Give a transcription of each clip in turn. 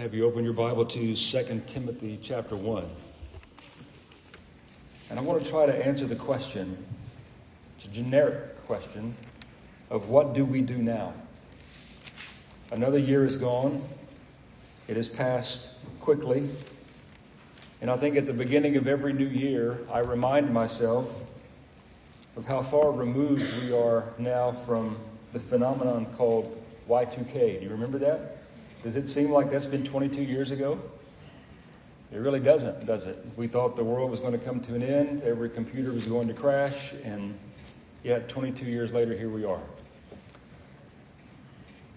have you open your Bible to 2 Timothy chapter 1. And I want to try to answer the question, it's a generic question, of what do we do now? Another year is gone. It has passed quickly. And I think at the beginning of every new year, I remind myself of how far removed we are now from the phenomenon called Y2K. Do you remember that? Does it seem like that's been 22 years ago? It really doesn't, does it? We thought the world was going to come to an end, every computer was going to crash, and yet 22 years later, here we are.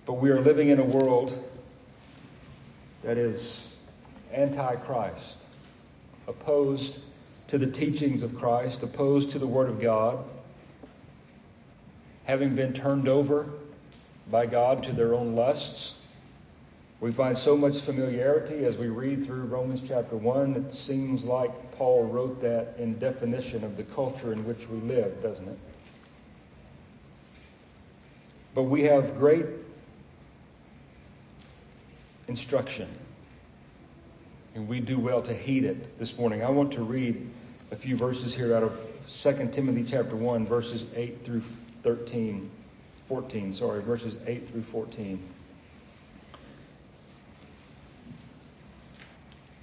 But we are living in a world that is anti Christ, opposed to the teachings of Christ, opposed to the Word of God, having been turned over by God to their own lusts we find so much familiarity as we read through Romans chapter 1. It seems like Paul wrote that in definition of the culture in which we live, doesn't it? But we have great instruction, and we do well to heed it this morning. I want to read a few verses here out of 2 Timothy chapter 1, verses 8 through 13, 14, sorry, verses 8 through 14.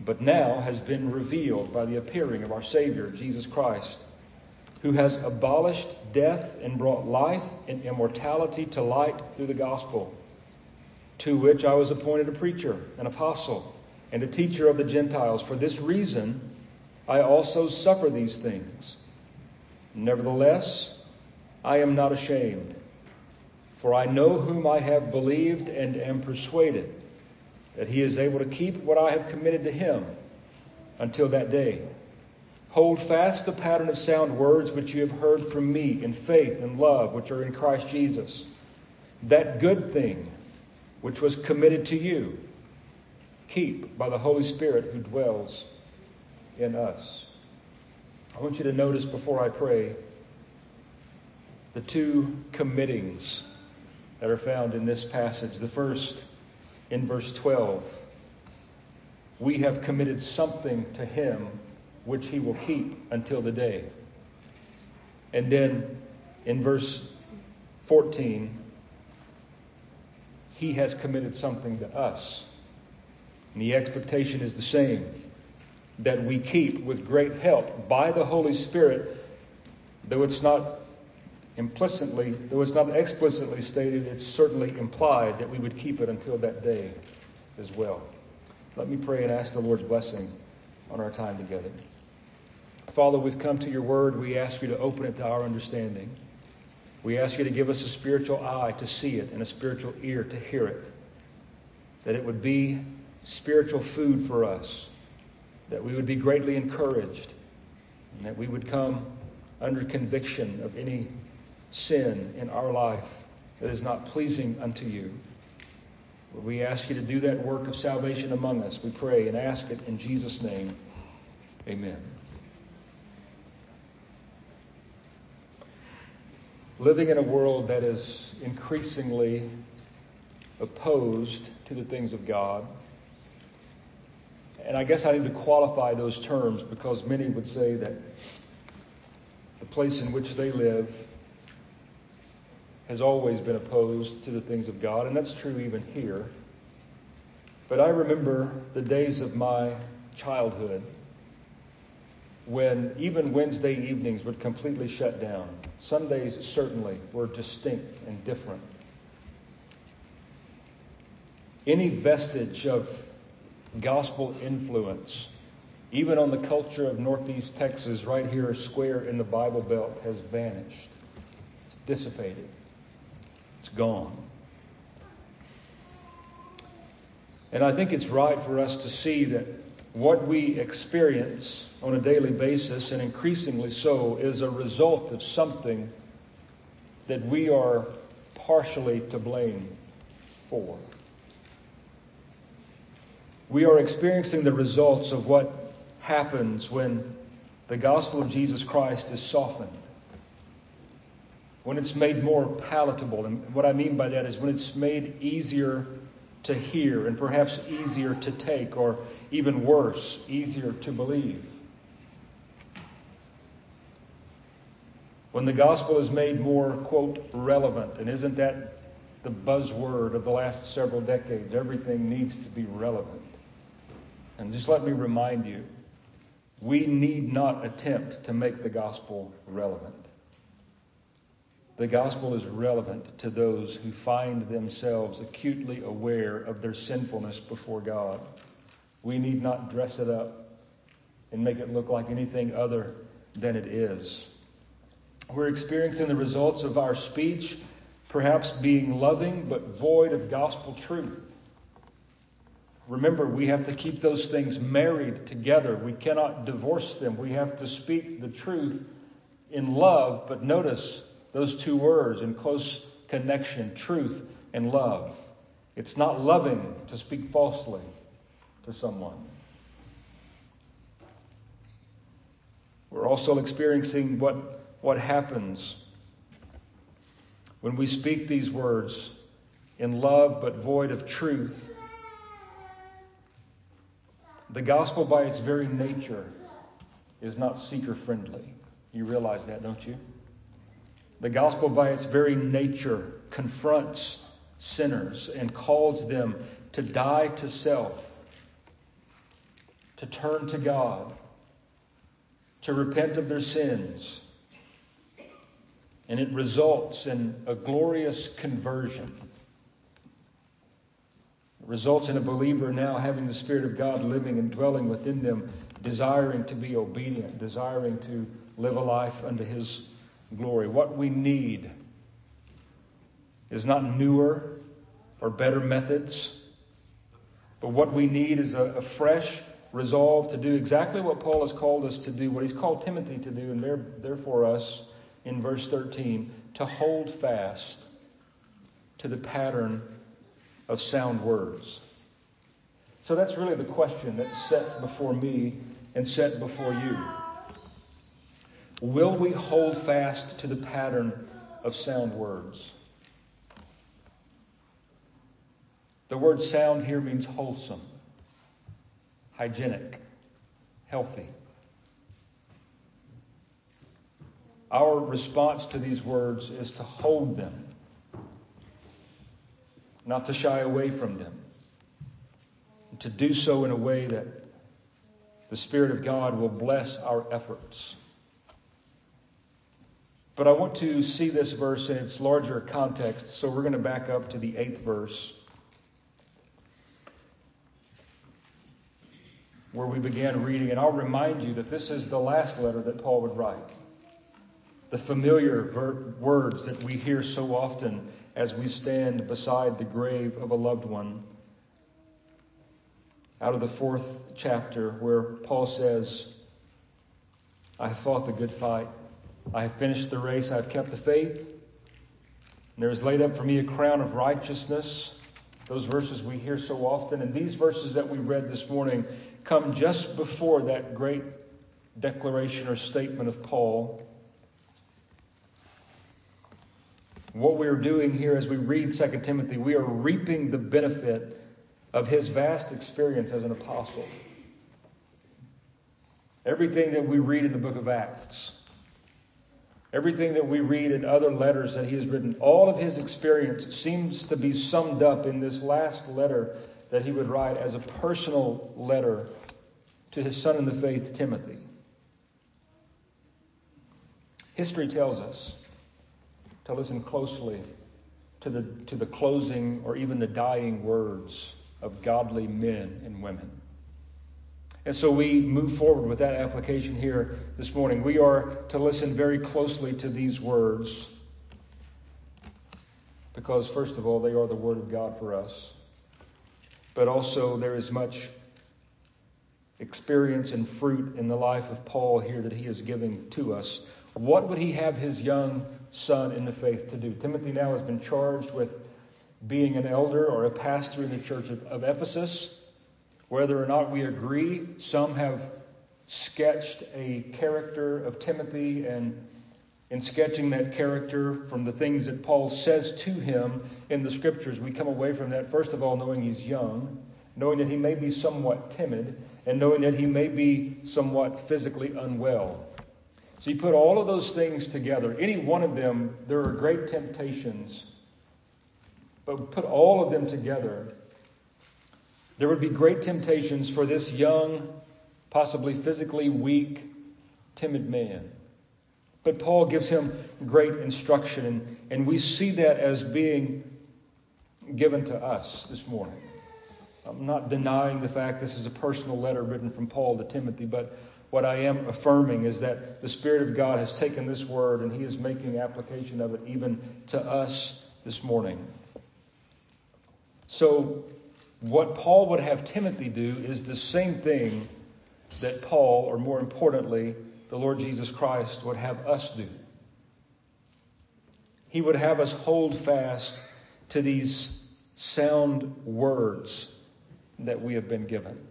but now has been revealed by the appearing of our Savior, Jesus Christ, who has abolished death and brought life and immortality to light through the gospel, to which I was appointed a preacher, an apostle, and a teacher of the Gentiles. For this reason, I also suffer these things. Nevertheless, I am not ashamed, for I know whom I have believed and am persuaded that he is able to keep what I have committed to him until that day. Hold fast the pattern of sound words which you have heard from me in faith and love which are in Christ Jesus. That good thing which was committed to you, keep by the Holy Spirit who dwells in us. I want you to notice before I pray the two committings that are found in this passage. The first, in verse 12. We have committed something to him which he will keep until the day. And then in verse 14, he has committed something to us. And the expectation is the same that we keep with great help by the Holy Spirit, though it's not implicitly, though it's not explicitly stated, it's certainly implied that we would keep it until that day as well. Let me pray and ask the Lord's blessing on our time together. Father, we've come to your word. We ask you to open it to our understanding. We ask you to give us a spiritual eye to see it and a spiritual ear to hear it. That it would be spiritual food for us. That we would be greatly encouraged. And that we would come under conviction of any sin in our life that is not pleasing unto you. We ask you to do that work of salvation among us. We pray and ask it in Jesus' name. Amen. Living in a world that is increasingly opposed to the things of God. And I guess I need to qualify those terms because many would say that the place in which they live has always been opposed to the things of God, and that's true even here. But I remember the days of my childhood when even Wednesday evenings would completely shut down. Sundays certainly were distinct and different. Any vestige of gospel influence, even on the culture of Northeast Texas, right here, square in the Bible Belt, has vanished. It's dissipated gone. And I think it's right for us to see that what we experience on a daily basis, and increasingly so, is a result of something that we are partially to blame for. We are experiencing the results of what happens when the gospel of Jesus Christ is softened, when it's made more palatable. And what I mean by that is when it's made easier to hear and perhaps easier to take, or even worse, easier to believe. When the gospel is made more, quote, relevant, and isn't that the buzzword of the last several decades? Everything needs to be relevant. And just let me remind you we need not attempt to make the gospel relevant. The gospel is relevant to those who find themselves acutely aware of their sinfulness before God. We need not dress it up and make it look like anything other than it is. We're experiencing the results of our speech, perhaps being loving but void of gospel truth. Remember, we have to keep those things married together. We cannot divorce them. We have to speak the truth in love, but notice those two words in close connection truth and love. It's not loving to speak falsely to someone. We're also experiencing what, what happens when we speak these words in love but void of truth. The gospel, by its very nature, is not seeker friendly. You realize that, don't you? The gospel, by its very nature, confronts sinners and calls them to die to self, to turn to God, to repent of their sins. And it results in a glorious conversion. It results in a believer now having the Spirit of God living and dwelling within them, desiring to be obedient, desiring to live a life unto His glory. What we need is not newer or better methods, but what we need is a, a fresh resolve to do exactly what Paul has called us to do, what he's called Timothy to do, and there, therefore us in verse 13 to hold fast to the pattern of sound words. So that's really the question that's set before me and set before you. Will we hold fast to the pattern of sound words? The word sound here means wholesome, hygienic, healthy. Our response to these words is to hold them, not to shy away from them, to do so in a way that the Spirit of God will bless our efforts. But I want to see this verse in its larger context, so we're going to back up to the eighth verse, where we began reading. And I'll remind you that this is the last letter that Paul would write. The familiar ver- words that we hear so often as we stand beside the grave of a loved one. Out of the fourth chapter, where Paul says, I fought the good fight. I have finished the race, I have kept the faith. There is laid up for me a crown of righteousness. Those verses we hear so often. And these verses that we read this morning come just before that great declaration or statement of Paul. What we are doing here as we read 2 Timothy, we are reaping the benefit of his vast experience as an apostle. Everything that we read in the book of Acts, Everything that we read in other letters that he has written, all of his experience seems to be summed up in this last letter that he would write as a personal letter to his son in the faith, Timothy. History tells us to listen closely to the, to the closing or even the dying words of godly men and women. And so we move forward with that application here this morning. We are to listen very closely to these words because, first of all, they are the Word of God for us. but also there is much experience and fruit in the life of Paul here that he is giving to us. What would he have his young son in the faith to do? Timothy now has been charged with being an elder or a pastor in the church of, of Ephesus. Whether or not we agree, some have sketched a character of Timothy and in sketching that character from the things that Paul says to him in the scriptures, we come away from that, first of all, knowing he's young, knowing that he may be somewhat timid, and knowing that he may be somewhat physically unwell. So you put all of those things together. Any one of them, there are great temptations, but put all of them together, there would be great temptations for this young, possibly physically weak, timid man. But Paul gives him great instruction, and, and we see that as being given to us this morning. I'm not denying the fact this is a personal letter written from Paul to Timothy, but what I am affirming is that the Spirit of God has taken this word and He is making application of it even to us this morning. So, what Paul would have Timothy do is the same thing that Paul, or more importantly, the Lord Jesus Christ would have us do. He would have us hold fast to these sound words that we have been given.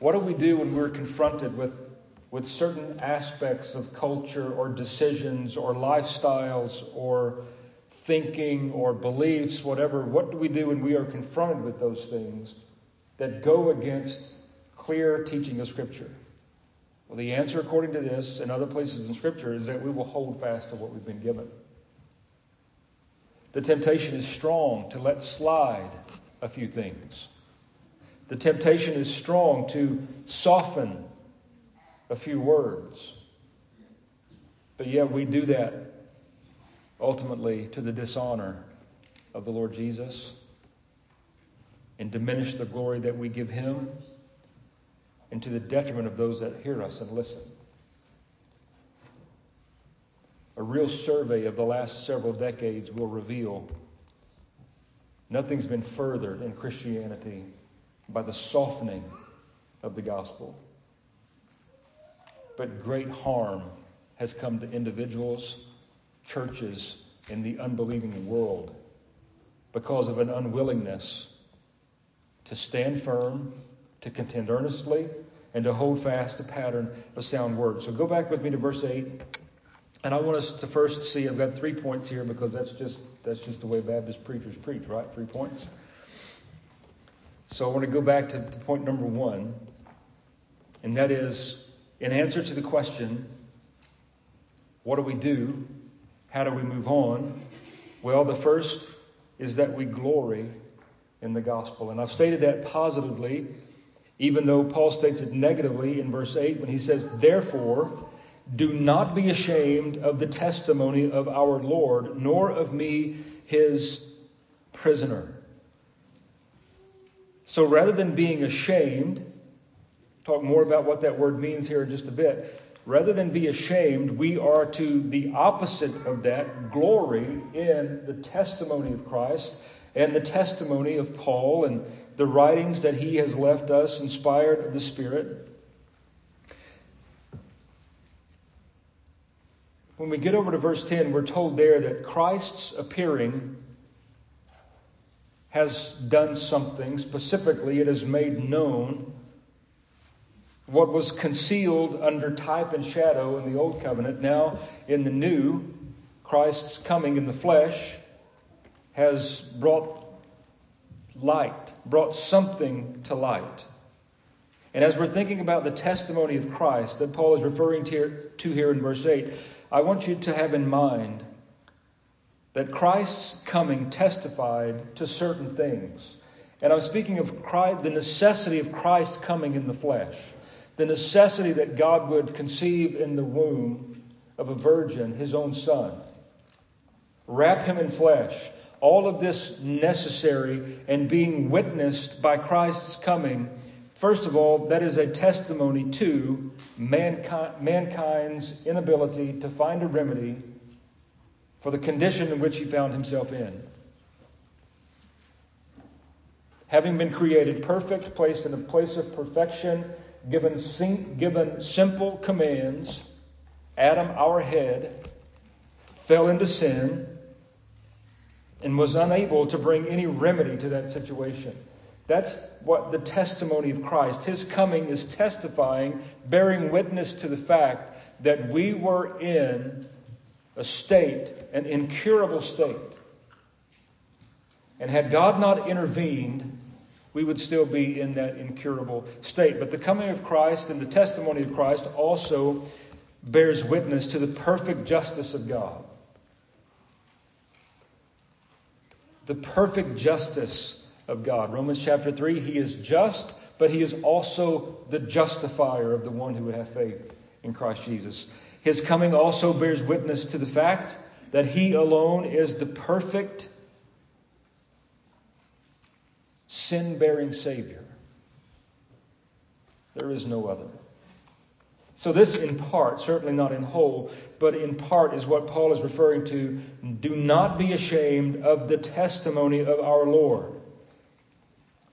What do we do when we're confronted with, with certain aspects of culture or decisions or lifestyles or thinking or beliefs, whatever? What do we do when we are confronted with those things that go against clear teaching of Scripture? Well, the answer, according to this and other places in Scripture, is that we will hold fast to what we've been given. The temptation is strong to let slide a few things. The temptation is strong to soften a few words. But yet we do that ultimately to the dishonor of the Lord Jesus and diminish the glory that we give him and to the detriment of those that hear us and listen. A real survey of the last several decades will reveal nothing's been furthered in Christianity by the softening of the gospel. But great harm has come to individuals, churches, in the unbelieving world because of an unwillingness to stand firm to contend earnestly, and to hold fast the pattern of sound words. So go back with me to verse 8. And I want us to first see, I've got three points here because that's just that's just the way Baptist preachers preach, right? Three points. So I want to go back to, to point number one, and that is in answer to the question, what do we do? How do we move on? Well, the first is that we glory in the gospel. And I've stated that positively even though Paul states it negatively in verse 8 when he says, Therefore, do not be ashamed of the testimony of our Lord, nor of me, his prisoner. So rather than being ashamed, talk more about what that word means here in just a bit. Rather than be ashamed, we are to the opposite of that, glory in the testimony of Christ and the testimony of Paul and the writings that he has left us, inspired of the Spirit. When we get over to verse 10, we're told there that Christ's appearing has done something. Specifically, it has made known what was concealed under type and shadow in the Old Covenant. Now, in the New, Christ's coming in the flesh has brought light, brought something to light. And as we're thinking about the testimony of Christ that Paul is referring to here, to here in verse 8, I want you to have in mind that Christ's coming testified to certain things. And I'm speaking of Christ, the necessity of Christ coming in the flesh, the necessity that God would conceive in the womb of a virgin his own son, wrap him in flesh, all of this necessary and being witnessed by Christ's coming, first of all, that is a testimony to mankind, mankind's inability to find a remedy for the condition in which he found himself in. having been created perfect, placed in a place of perfection, given, given simple commands, Adam, our head, fell into sin and was unable to bring any remedy to that situation. That's what the testimony of Christ. His coming is testifying, bearing witness to the fact that we were in a state, an incurable state. And had God not intervened, we would still be in that incurable state. But the coming of Christ and the testimony of Christ also bears witness to the perfect justice of God. The perfect justice of God. Romans chapter 3 He is just, but He is also the justifier of the one who would have faith in Christ Jesus. His coming also bears witness to the fact that He alone is the perfect sin bearing Savior. There is no other. So, this in part, certainly not in whole, but in part is what Paul is referring to. Do not be ashamed of the testimony of our Lord,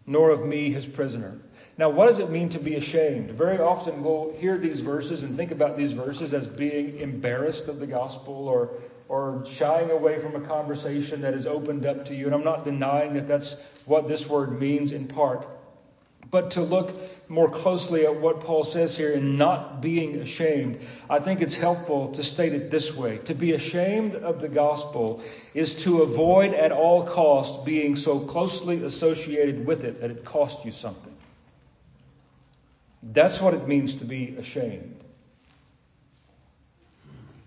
nor of me, his prisoner. Now, what does it mean to be ashamed? Very often we'll hear these verses and think about these verses as being embarrassed of the gospel or, or shying away from a conversation that is opened up to you. And I'm not denying that that's what this word means in part. But to look more closely at what Paul says here in not being ashamed, I think it's helpful to state it this way. To be ashamed of the gospel is to avoid at all cost being so closely associated with it that it costs you something. That's what it means to be ashamed.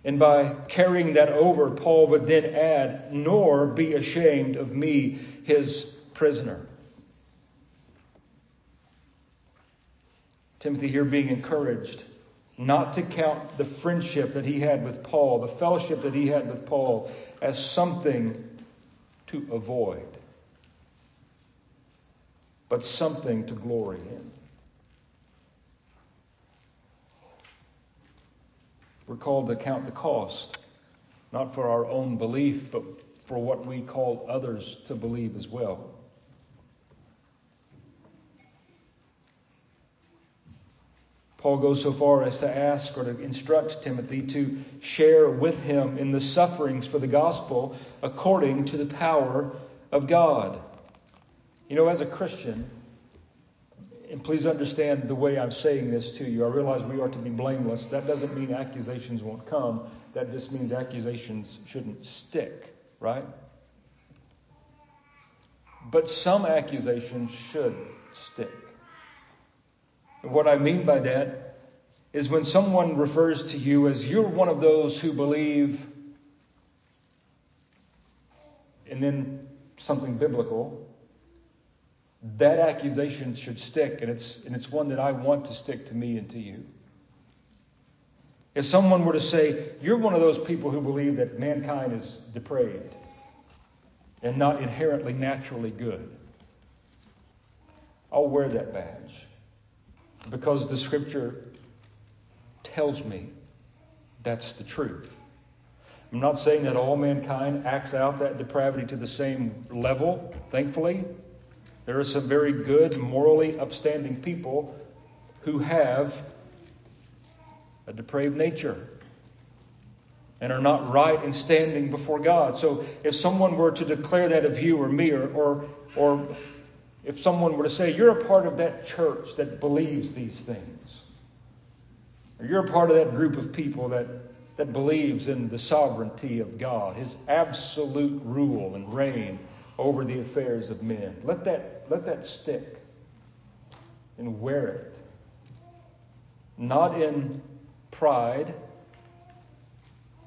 And by carrying that over, Paul would then add, nor be ashamed of me, his prisoner. Timothy here being encouraged not to count the friendship that he had with Paul, the fellowship that he had with Paul, as something to avoid, but something to glory in. We're called to count the cost, not for our own belief, but for what we call others to believe as well. Paul goes so far as to ask or to instruct Timothy to share with him in the sufferings for the gospel according to the power of God. You know, as a Christian, and please understand the way I'm saying this to you, I realize we are to be blameless. That doesn't mean accusations won't come, that just means accusations shouldn't stick, right? But some accusations should stick. And what I mean by that is when someone refers to you as you're one of those who believe, and then something biblical, that accusation should stick, and it's, and it's one that I want to stick to me and to you. If someone were to say, You're one of those people who believe that mankind is depraved and not inherently naturally good, I'll wear that badge because the scripture tells me that's the truth. I'm not saying that all mankind acts out that depravity to the same level, thankfully. There are some very good, morally upstanding people who have a depraved nature and are not right in standing before God. So if someone were to declare that of you or me or, or, or if someone were to say, You're a part of that church that believes these things, or you're a part of that group of people that, that believes in the sovereignty of God, His absolute rule and reign over the affairs of men, let that, let that stick and wear it. Not in pride,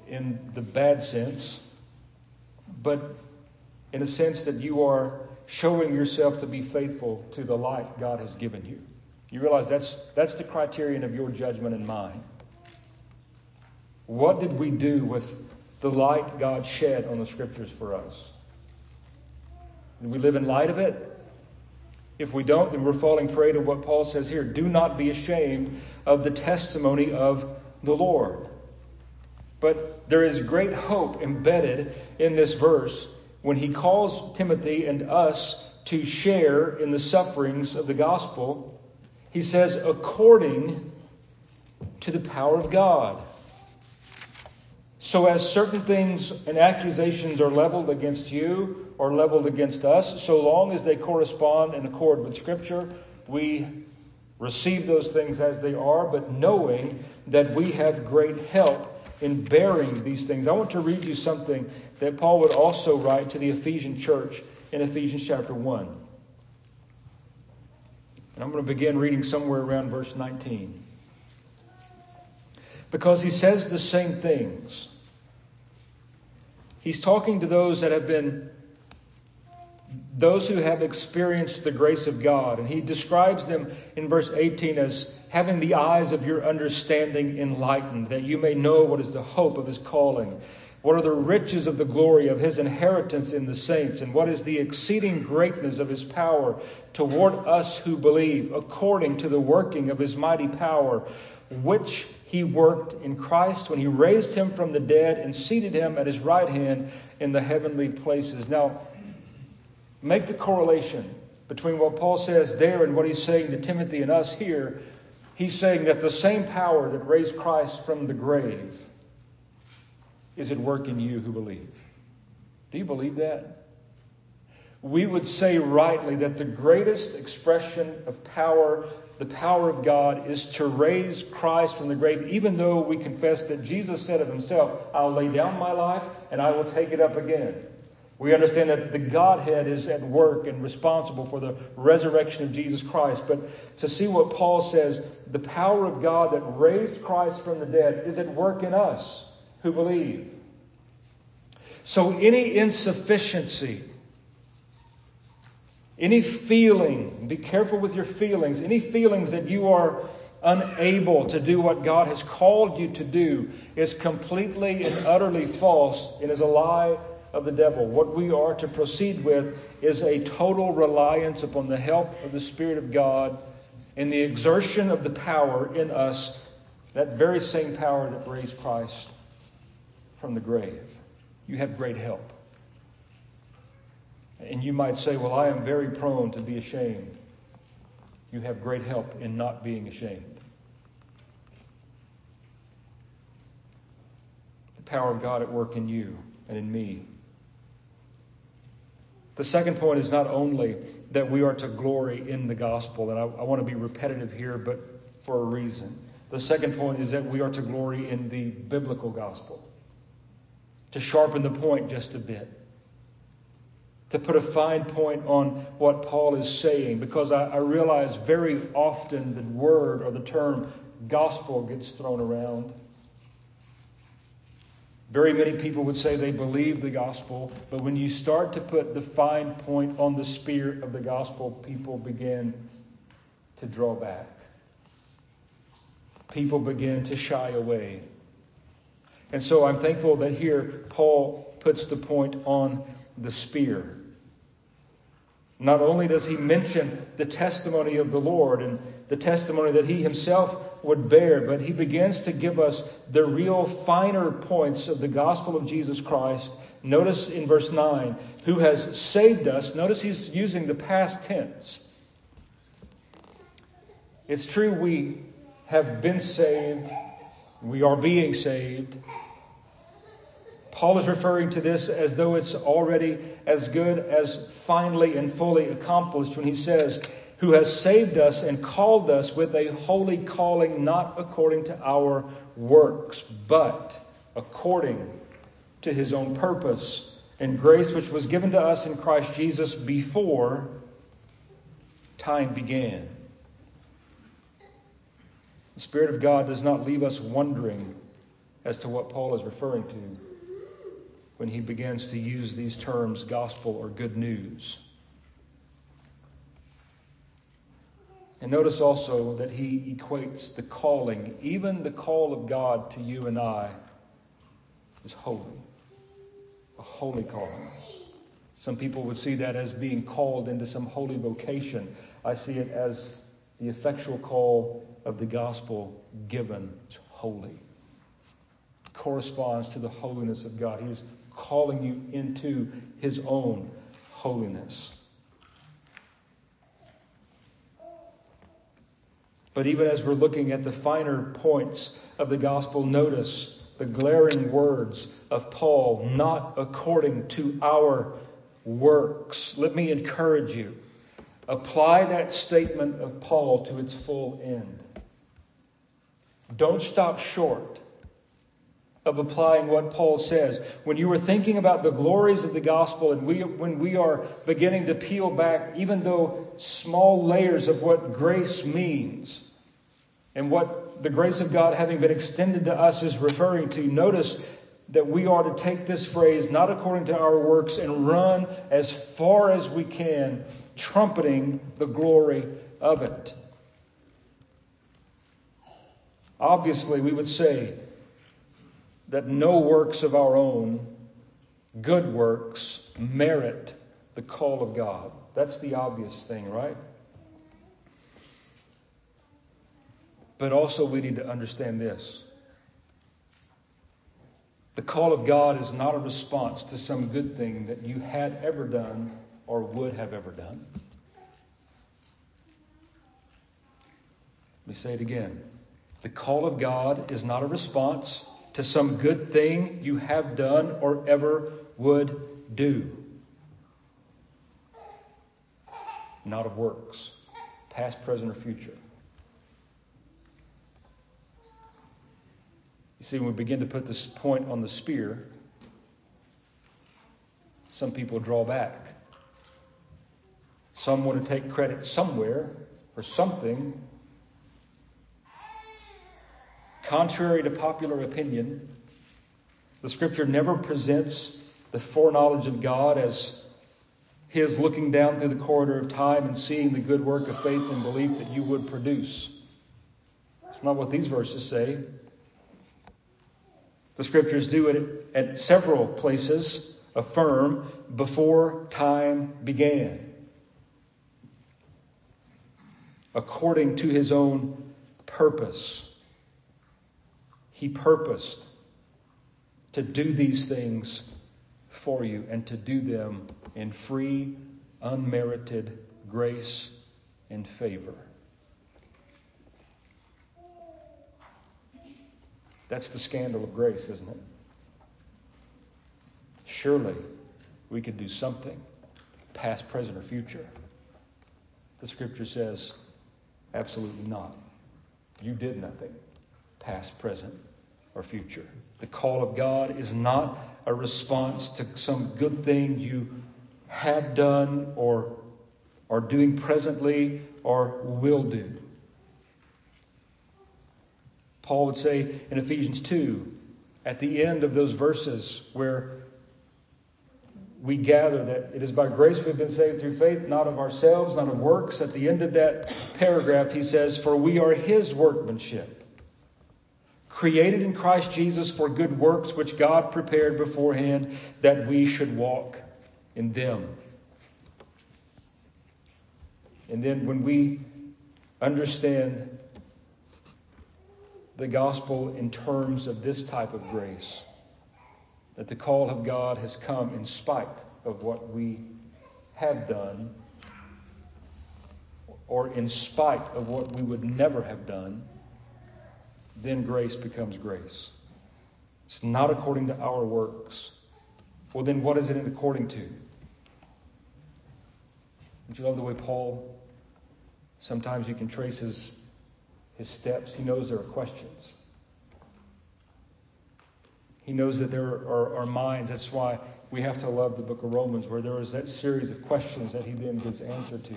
in the bad sense, but in a sense that you are showing yourself to be faithful to the light God has given you. You realize that's, that's the criterion of your judgment and mine. What did we do with the light God shed on the scriptures for us? Did we live in light of it? If we don't, then we're falling prey to what Paul says here. Do not be ashamed of the testimony of the Lord. But there is great hope embedded in this verse when he calls Timothy and us to share in the sufferings of the gospel, he says, according to the power of God. So, as certain things and accusations are leveled against you or leveled against us, so long as they correspond in accord with Scripture, we receive those things as they are, but knowing that we have great help in bearing these things. I want to read you something that Paul would also write to the Ephesian church in Ephesians chapter 1. And I'm going to begin reading somewhere around verse 19. Because he says the same things. He's talking to those that have been, those who have experienced the grace of God. And he describes them in verse 18 as having the eyes of your understanding enlightened, that you may know what is the hope of his calling what are the riches of the glory of his inheritance in the saints? And what is the exceeding greatness of his power toward us who believe, according to the working of his mighty power, which he worked in Christ when he raised him from the dead and seated him at his right hand in the heavenly places? Now, make the correlation between what Paul says there and what he's saying to Timothy and us here. He's saying that the same power that raised Christ from the grave is at work in you who believe. Do you believe that? We would say rightly that the greatest expression of power, the power of God, is to raise Christ from the grave, even though we confess that Jesus said of himself, I'll lay down my life and I will take it up again. We understand that the Godhead is at work and responsible for the resurrection of Jesus Christ. But to see what Paul says, the power of God that raised Christ from the dead is at work in us who believe. So, any insufficiency, any feeling, be careful with your feelings, any feelings that you are unable to do what God has called you to do is completely and utterly false and is a lie of the devil. What we are to proceed with is a total reliance upon the help of the Spirit of God and the exertion of the power in us, that very same power that raised Christ from the grave. You have great help. And you might say, Well, I am very prone to be ashamed. You have great help in not being ashamed. The power of God at work in you and in me. The second point is not only that we are to glory in the gospel, and I, I want to be repetitive here, but for a reason. The second point is that we are to glory in the biblical gospel to sharpen the point just a bit, to put a fine point on what Paul is saying, because I, I realize very often the word or the term gospel gets thrown around. Very many people would say they believe the gospel, but when you start to put the fine point on the spirit of the gospel, people begin to draw back. People begin to shy away. And so I'm thankful that here Paul puts the point on the spear. Not only does he mention the testimony of the Lord and the testimony that he himself would bear, but he begins to give us the real finer points of the gospel of Jesus Christ. Notice in verse 9, who has saved us. Notice he's using the past tense. It's true we have been saved we are being saved. Paul is referring to this as though it's already as good as finally and fully accomplished when he says, Who has saved us and called us with a holy calling, not according to our works, but according to his own purpose and grace which was given to us in Christ Jesus before time began. The Spirit of God does not leave us wondering as to what Paul is referring to when he begins to use these terms gospel or good news. And notice also that he equates the calling, even the call of God to you and I, is holy. A holy calling. Some people would see that as being called into some holy vocation. I see it as the effectual call of the gospel given is holy. It corresponds to the holiness of God. He is calling you into his own holiness. But even as we're looking at the finer points of the gospel, notice the glaring words of Paul, not according to our works. Let me encourage you. Apply that statement of Paul to its full end. Don't stop short of applying what Paul says. When you are thinking about the glories of the gospel, and we, when we are beginning to peel back, even though small layers of what grace means and what the grace of God having been extended to us is referring to, notice that we are to take this phrase not according to our works and run as far as we can, trumpeting the glory of it. Obviously, we would say that no works of our own, good works, merit the call of God. That's the obvious thing, right? But also, we need to understand this. The call of God is not a response to some good thing that you had ever done or would have ever done. Let me say it again. The call of God is not a response to some good thing you have done or ever would do. Not of works, past, present, or future. See, when we begin to put this point on the spear, some people draw back. Some want to take credit somewhere for something Contrary to popular opinion, the scripture never presents the foreknowledge of God as his looking down through the corridor of time and seeing the good work of faith and belief that you would produce. It's not what these verses say. The scriptures do it at several places affirm before time began, according to his own purpose. He purposed to do these things for you and to do them in free, unmerited grace and favor. That's the scandal of grace, isn't it? Surely we could do something, past, present, or future. The scripture says, absolutely not. You did nothing past, present, or future. The call of God is not a response to some good thing you have done or are doing presently or will do. Paul would say in Ephesians 2, at the end of those verses where we gather that it is by grace we've been saved through faith, not of ourselves, not of works. At the end of that paragraph, he says, For we are his workmanship created in Christ Jesus for good works which God prepared beforehand that we should walk in them. And then when we understand the gospel in terms of this type of grace, that the call of God has come in spite of what we have done, or in spite of what we would never have done then grace becomes grace. It's not according to our works. Well, then what is it according to? Don't you love the way Paul, sometimes you can trace his, his steps? He knows there are questions. He knows that there are, are minds. That's why we have to love the book of Romans, where there is that series of questions that he then gives answer to.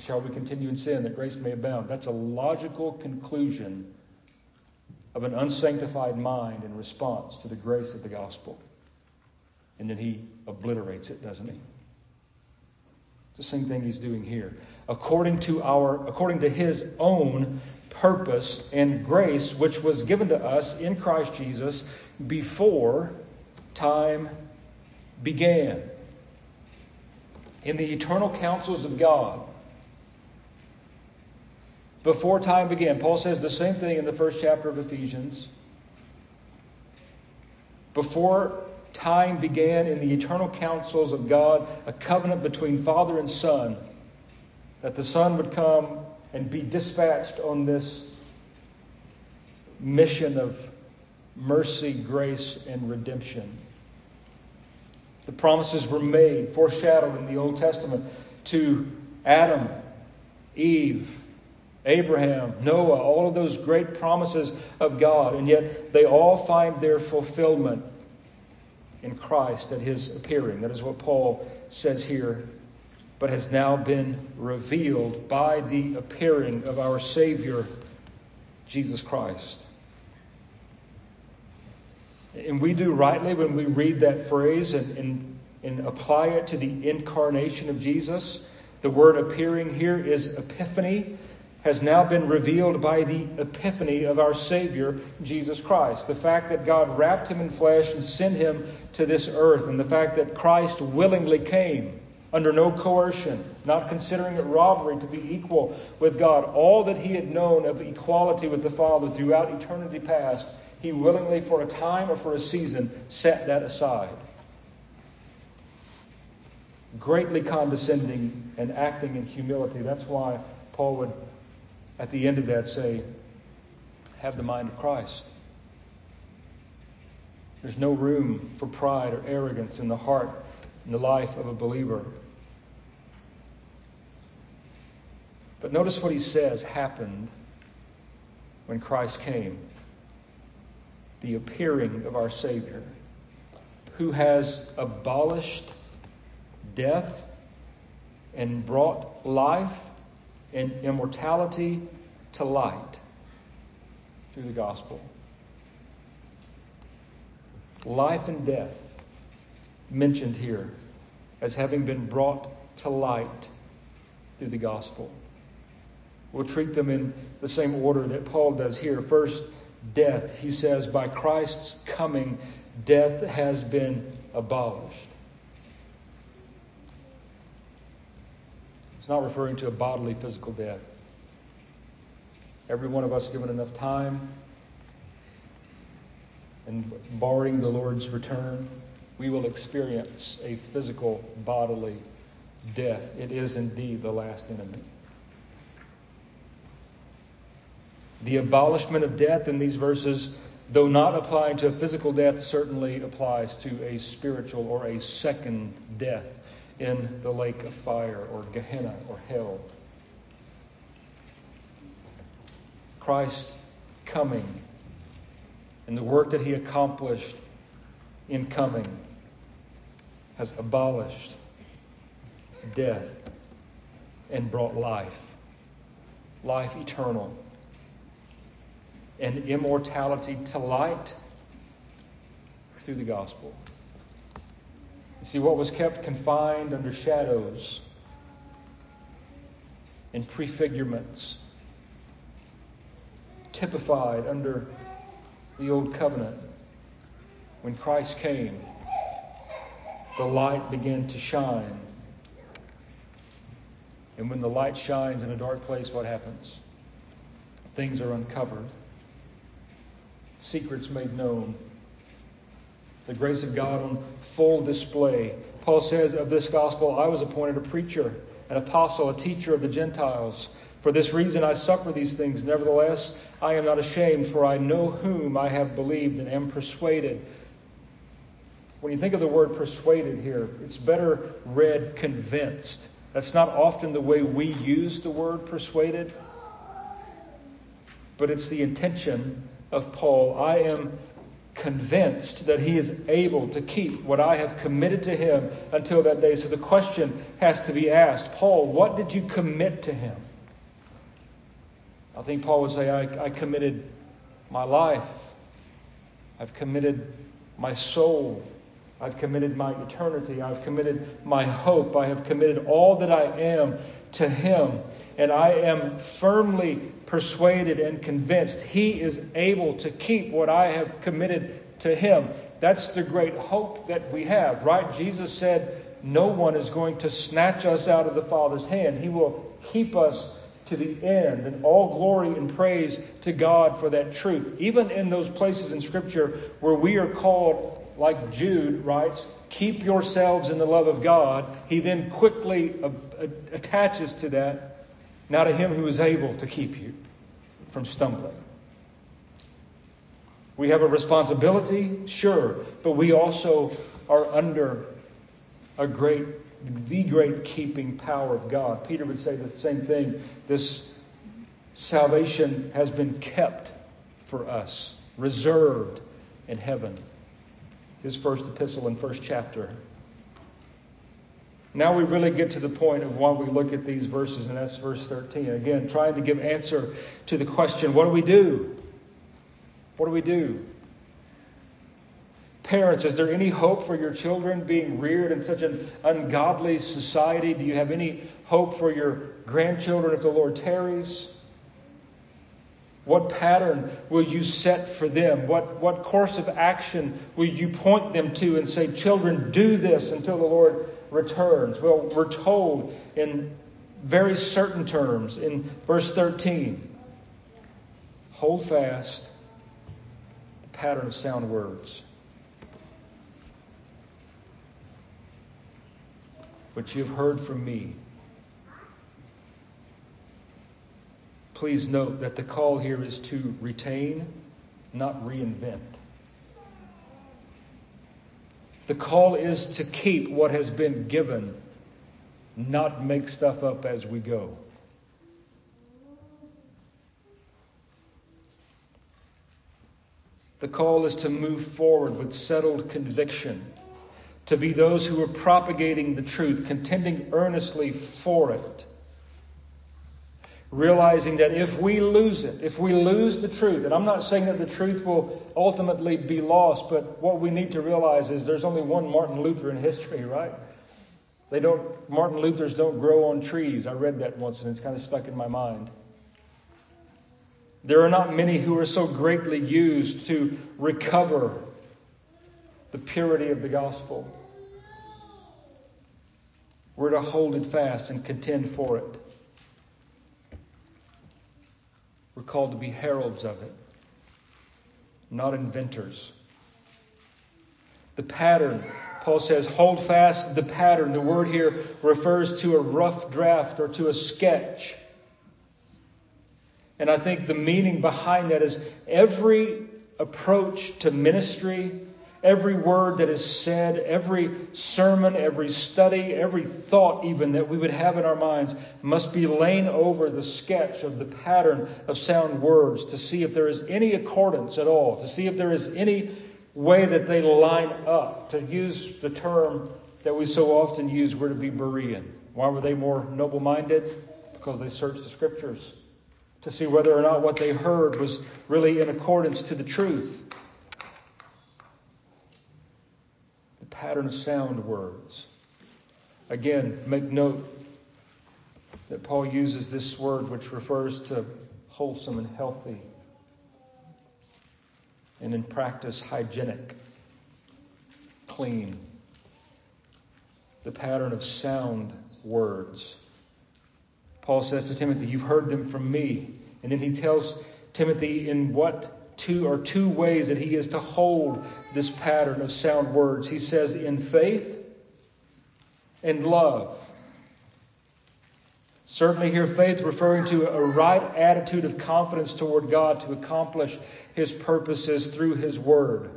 Shall we continue in sin that grace may abound? That's a logical conclusion of an unsanctified mind in response to the grace of the gospel. And then he obliterates it, doesn't he? the same thing he's doing here. According to our according to his own purpose and grace which was given to us in Christ Jesus before time began. In the eternal counsels of God, before time began. Paul says the same thing in the first chapter of Ephesians. Before time began in the eternal counsels of God, a covenant between Father and Son, that the Son would come and be dispatched on this mission of mercy, grace, and redemption. The promises were made, foreshadowed in the Old Testament to Adam, Eve, Abraham, Noah, all of those great promises of God, and yet they all find their fulfillment in Christ at his appearing. That is what Paul says here, but has now been revealed by the appearing of our Savior, Jesus Christ. And we do rightly when we read that phrase and, and, and apply it to the incarnation of Jesus. The word appearing here is epiphany, has now been revealed by the epiphany of our Savior, Jesus Christ. The fact that God wrapped him in flesh and sent him to this earth, and the fact that Christ willingly came under no coercion, not considering it robbery to be equal with God. All that he had known of equality with the Father throughout eternity past he willingly, for a time or for a season, set that aside. Greatly condescending and acting in humility. That's why Paul would, at the end of that, say, Have the mind of Christ. There's no room for pride or arrogance in the heart and the life of a believer. But notice what he says happened when Christ came the appearing of our Savior, who has abolished death and brought life and immortality to light through the gospel. Life and death mentioned here as having been brought to light through the gospel. We'll treat them in the same order that Paul does here. First, death. He says, by Christ's coming, death has been abolished. It's not referring to a bodily physical death. Every one of us, given enough time and barring the Lord's return, we will experience a physical bodily death. It is indeed the last enemy. The abolishment of death in these verses, though not applying to a physical death, certainly applies to a spiritual or a second death in the lake of fire or Gehenna or hell. Christ coming and the work that he accomplished in coming has abolished death and brought life, life eternal and immortality to light through the gospel. You see, what was kept confined under shadows and prefigurements, typified under the old covenant, when Christ came, the light began to shine. And when the light shines in a dark place, what happens? Things are uncovered secrets made known. The grace of God on full display. Paul says of this gospel, I was appointed a preacher, an apostle, a teacher of the Gentiles. For this reason I suffer these things. Nevertheless, I am not ashamed, for I know whom I have believed and am persuaded. When you think of the word persuaded here, it's better read convinced. That's not often the way we use the word persuaded, but it's the intention of Paul, I am convinced that he is able to keep what I have committed to him until that day. So the question has to be asked Paul, what did you commit to him? I think Paul would say, I, I committed my life, I've committed my soul. I've committed my eternity. I've committed my hope. I have committed all that I am to Him. And I am firmly persuaded and convinced He is able to keep what I have committed to Him. That's the great hope that we have, right? Jesus said, No one is going to snatch us out of the Father's hand. He will keep us to the end. And all glory and praise to God for that truth. Even in those places in Scripture where we are called, like Jude writes, keep yourselves in the love of God, he then quickly uh, uh, attaches to that Now to him who is able to keep you from stumbling. We have a responsibility, sure, but we also are under a great, the great keeping power of God. Peter would say the same thing. This salvation has been kept for us, reserved in heaven. His first epistle and first chapter. Now we really get to the point of why we look at these verses, and that's verse 13. Again, trying to give answer to the question what do we do? What do we do? Parents, is there any hope for your children being reared in such an ungodly society? Do you have any hope for your grandchildren if the Lord tarries? What pattern will you set for them? What, what course of action will you point them to and say, Children, do this until the Lord returns? Well, we're told in very certain terms in verse 13 hold fast the pattern of sound words. Which you've heard from me Please note that the call here is to retain, not reinvent. The call is to keep what has been given, not make stuff up as we go. The call is to move forward with settled conviction, to be those who are propagating the truth, contending earnestly for it realizing that if we lose it, if we lose the truth, and I'm not saying that the truth will ultimately be lost, but what we need to realize is there's only one Martin Luther in history, right? They don't Martin Luther's don't grow on trees. I read that once and it's kind of stuck in my mind. There are not many who are so greatly used to recover the purity of the gospel. We're to hold it fast and contend for it. We're called to be heralds of it, not inventors. The pattern, Paul says, hold fast the pattern. The word here refers to a rough draft or to a sketch. And I think the meaning behind that is every approach to ministry Every word that is said, every sermon, every study, every thought, even that we would have in our minds, must be laying over the sketch of the pattern of sound words to see if there is any accordance at all, to see if there is any way that they line up. To use the term that we so often use, we're to be Berean. Why were they more noble minded? Because they searched the scriptures to see whether or not what they heard was really in accordance to the truth. Pattern of sound words. Again, make note that Paul uses this word which refers to wholesome and healthy, and in practice, hygienic, clean. The pattern of sound words. Paul says to Timothy, You've heard them from me. And then he tells Timothy in what two or two ways that he is to hold this pattern of sound words. He says, in faith and love. Certainly, here, faith referring to a right attitude of confidence toward God to accomplish His purposes through His Word.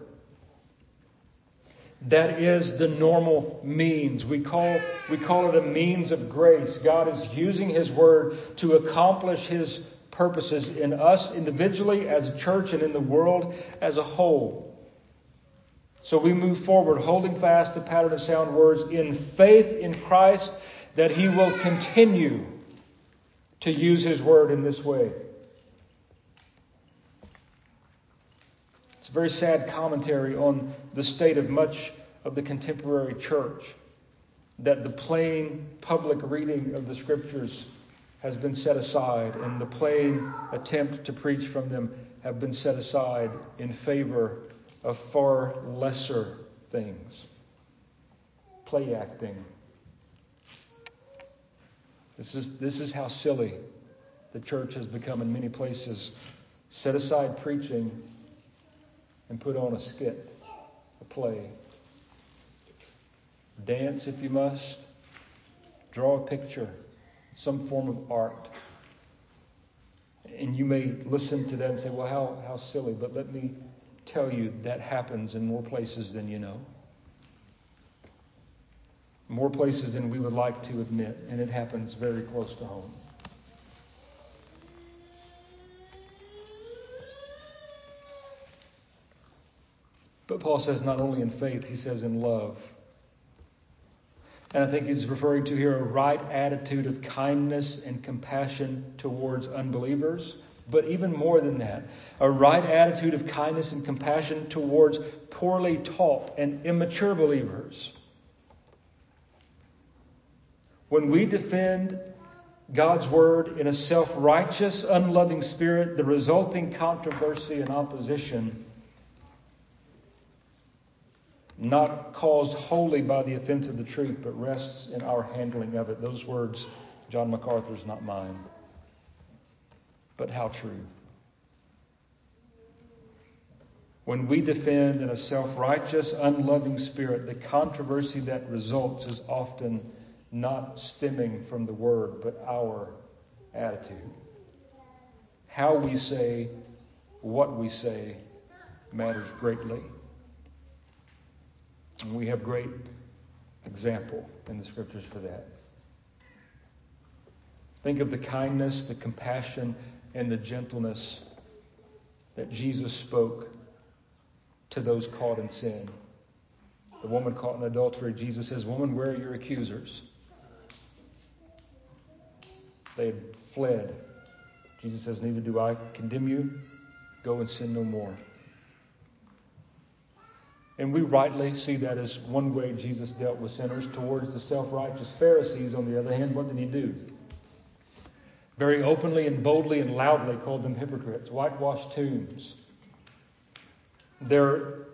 That is the normal means. We call, we call it a means of grace. God is using His Word to accomplish His purposes in us individually, as a church, and in the world as a whole. So we move forward, holding fast the pattern of sound words in faith in Christ that He will continue to use His word in this way. It's a very sad commentary on the state of much of the contemporary church that the plain public reading of the Scriptures has been set aside, and the plain attempt to preach from them have been set aside in favor of far lesser things. Play acting. This is, this is how silly the church has become in many places. Set aside preaching and put on a skit, a play. Dance if you must. Draw a picture some form of art. And you may listen to that and say, well, how, how silly. But let me tell you that happens in more places than you know. More places than we would like to admit, and it happens very close to home. But Paul says not only in faith, he says in love. And I think he's referring to here a right attitude of kindness and compassion towards unbelievers. But even more than that, a right attitude of kindness and compassion towards poorly taught and immature believers. When we defend God's word in a self righteous, unloving spirit, the resulting controversy and opposition not caused wholly by the offense of the truth, but rests in our handling of it. Those words, John MacArthur's, not mine. But how true. When we defend in a self righteous, unloving spirit, the controversy that results is often not stemming from the word, but our attitude. How we say what we say matters greatly. And we have great example in the scriptures for that. Think of the kindness, the compassion, and the gentleness that Jesus spoke to those caught in sin. The woman caught in adultery, Jesus says, Woman, where are your accusers? They had fled. Jesus says, Neither do I condemn you. Go and sin no more. And we rightly see that as one way Jesus dealt with sinners. Towards the self righteous Pharisees, on the other hand, what did he do? Very openly and boldly and loudly called them hypocrites, whitewashed tombs. They're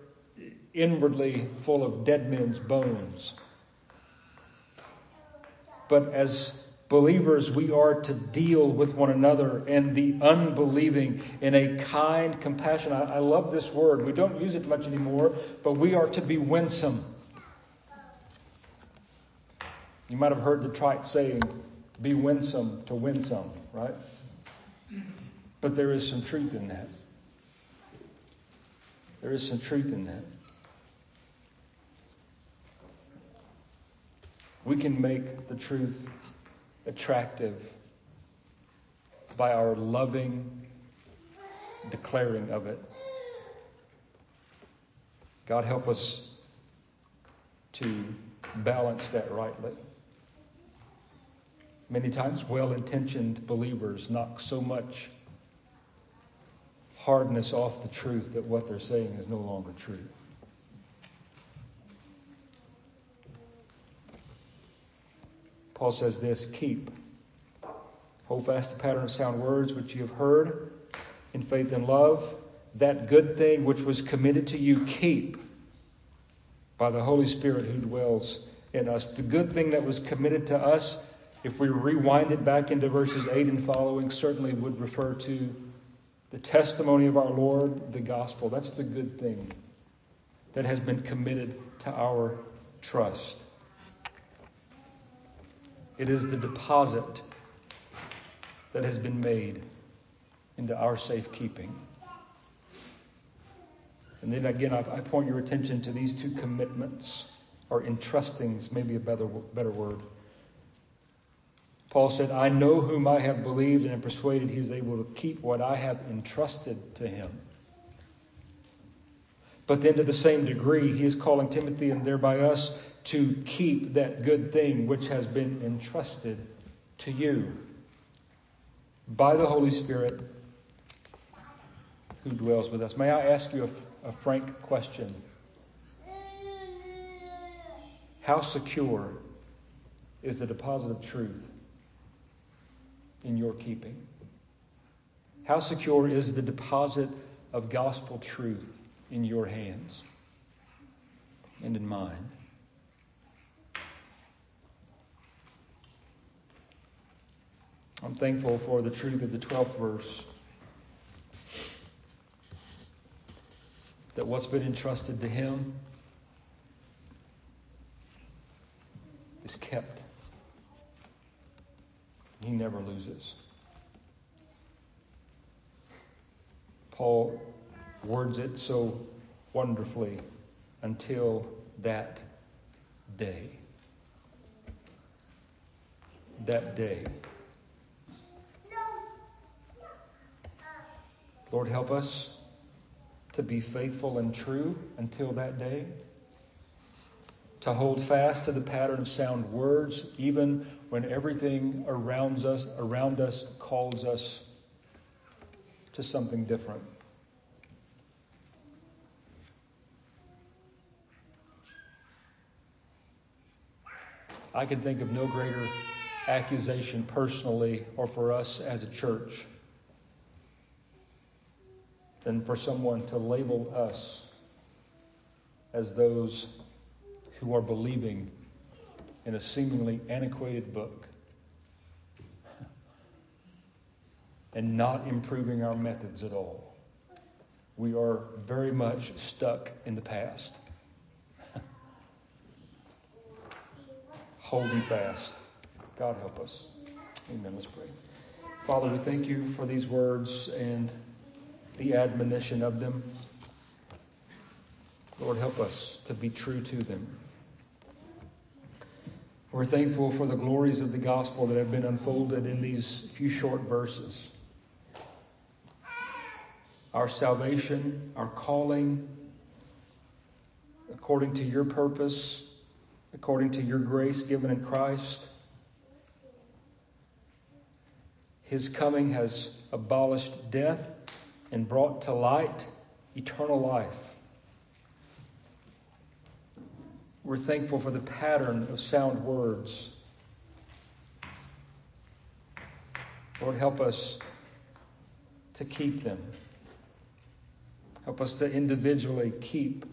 inwardly full of dead men's bones. But as Believers, we are to deal with one another and the unbelieving in a kind compassion. I, I, love this word. We don't use it much anymore, but we are to be winsome. You might have heard the trite saying, be winsome to win some, right? But there is some truth in that. There is some truth in that. We can make the truth attractive by our loving declaring of it. God help us to balance that rightly. Many times, well intentioned believers knock so much hardness off the truth that what they're saying is no longer true. Paul says this keep. Hold fast the pattern of sound words which you have heard in faith and love. That good thing which was committed to you, keep by the Holy Spirit who dwells in us. The good thing that was committed to us, if we rewind it back into verses 8 and following, certainly would refer to the testimony of our Lord, the gospel. That's the good thing that has been committed to our trust. It is the deposit that has been made into our safekeeping. And then again, I, I point your attention to these two commitments, or entrustings, maybe a better, better word. Paul said, I know whom I have believed and am persuaded he is able to keep what I have entrusted to him. But then, to the same degree, he is calling Timothy and thereby us to keep that good thing which has been entrusted to you by the Holy Spirit who dwells with us. May I ask you a, a frank question? How secure is the deposit of truth in your keeping? How secure is the deposit of gospel truth in your hands and in mine? I'm thankful for the truth of the 12th verse. That what's been entrusted to him is kept. He never loses. Paul words it so wonderfully until that day. That day. Lord, help us to be faithful and true until that day, to hold fast to the pattern of sound words, even when everything around us, around us calls us to something different. I can think of no greater accusation personally or for us as a church than for someone to label us as those who are believing in a seemingly antiquated book and not improving our methods at all. We are very much stuck in the past. Holding fast. God help us. Amen. Let's pray. Father, we thank you for these words and the admonition of them. Lord, help us to be true to them. We're thankful for the glories of the gospel that have been unfolded in these few short verses. Our salvation, our calling, according to your purpose, according to your grace given in Christ. His coming has abolished death and brought to light eternal life. We're thankful for the pattern of sound words. Lord, help us to keep them. Help us to individually keep.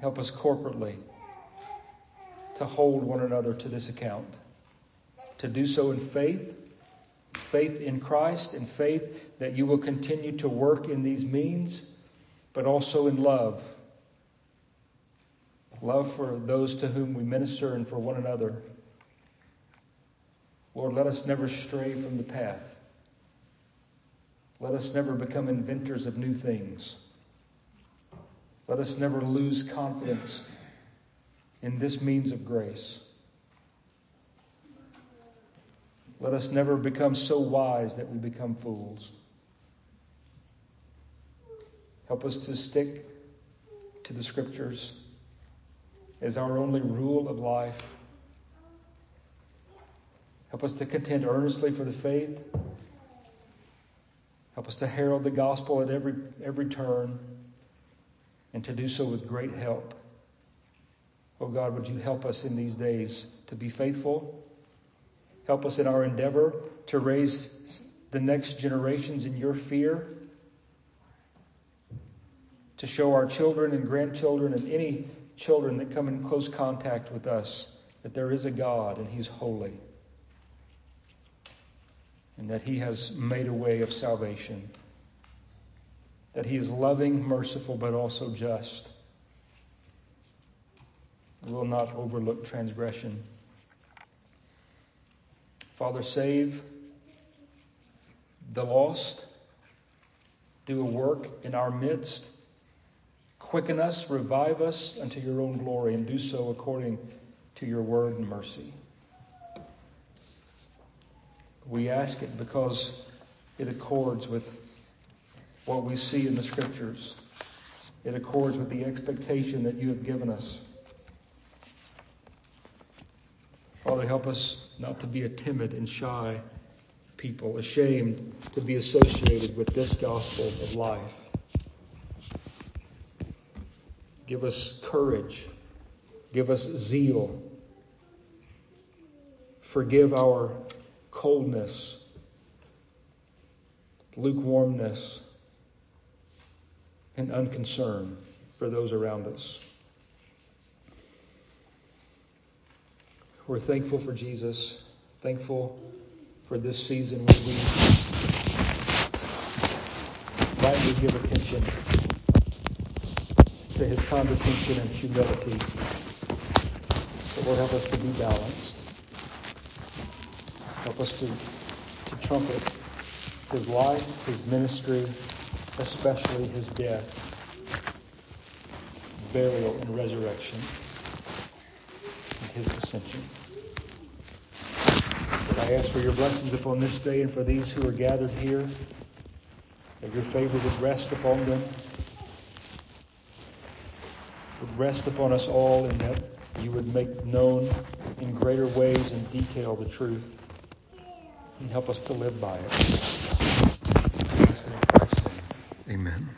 Help us corporately to hold one another to this account. To do so in faith faith in Christ and faith that you will continue to work in these means, but also in love. Love for those to whom we minister and for one another. Lord, let us never stray from the path. Let us never become inventors of new things. Let us never lose confidence in this means of grace. Let us never become so wise that we become fools. Help us to stick to the scriptures as our only rule of life. Help us to contend earnestly for the faith. Help us to herald the gospel at every, every turn and to do so with great help. Oh God, would you help us in these days to be faithful Help us in our endeavor to raise the next generations in your fear, to show our children and grandchildren and any children that come in close contact with us that there is a God and He's holy, and that He has made a way of salvation, that He is loving, merciful, but also just. will not overlook transgression. Father, save the lost. Do a work in our midst. Quicken us, revive us unto your own glory, and do so according to your word and mercy. We ask it because it accords with what we see in the scriptures. It accords with the expectation that you have given us. Father, help us not to be a timid and shy people, ashamed to be associated with this gospel of life. Give us courage. Give us zeal. Forgive our coldness, lukewarmness, and unconcern for those around us. We're thankful for Jesus, thankful for this season when we rightly give attention to his condescension and humility. So Lord, help us to be balanced. Help us to, to trumpet his life, his ministry, especially his death, burial, and resurrection, and his ascension. I ask for your blessings upon this day and for these who are gathered here, that your favor would rest upon them, would rest upon us all, and that you would make known in greater ways and detail the truth and help us to live by it. Amen.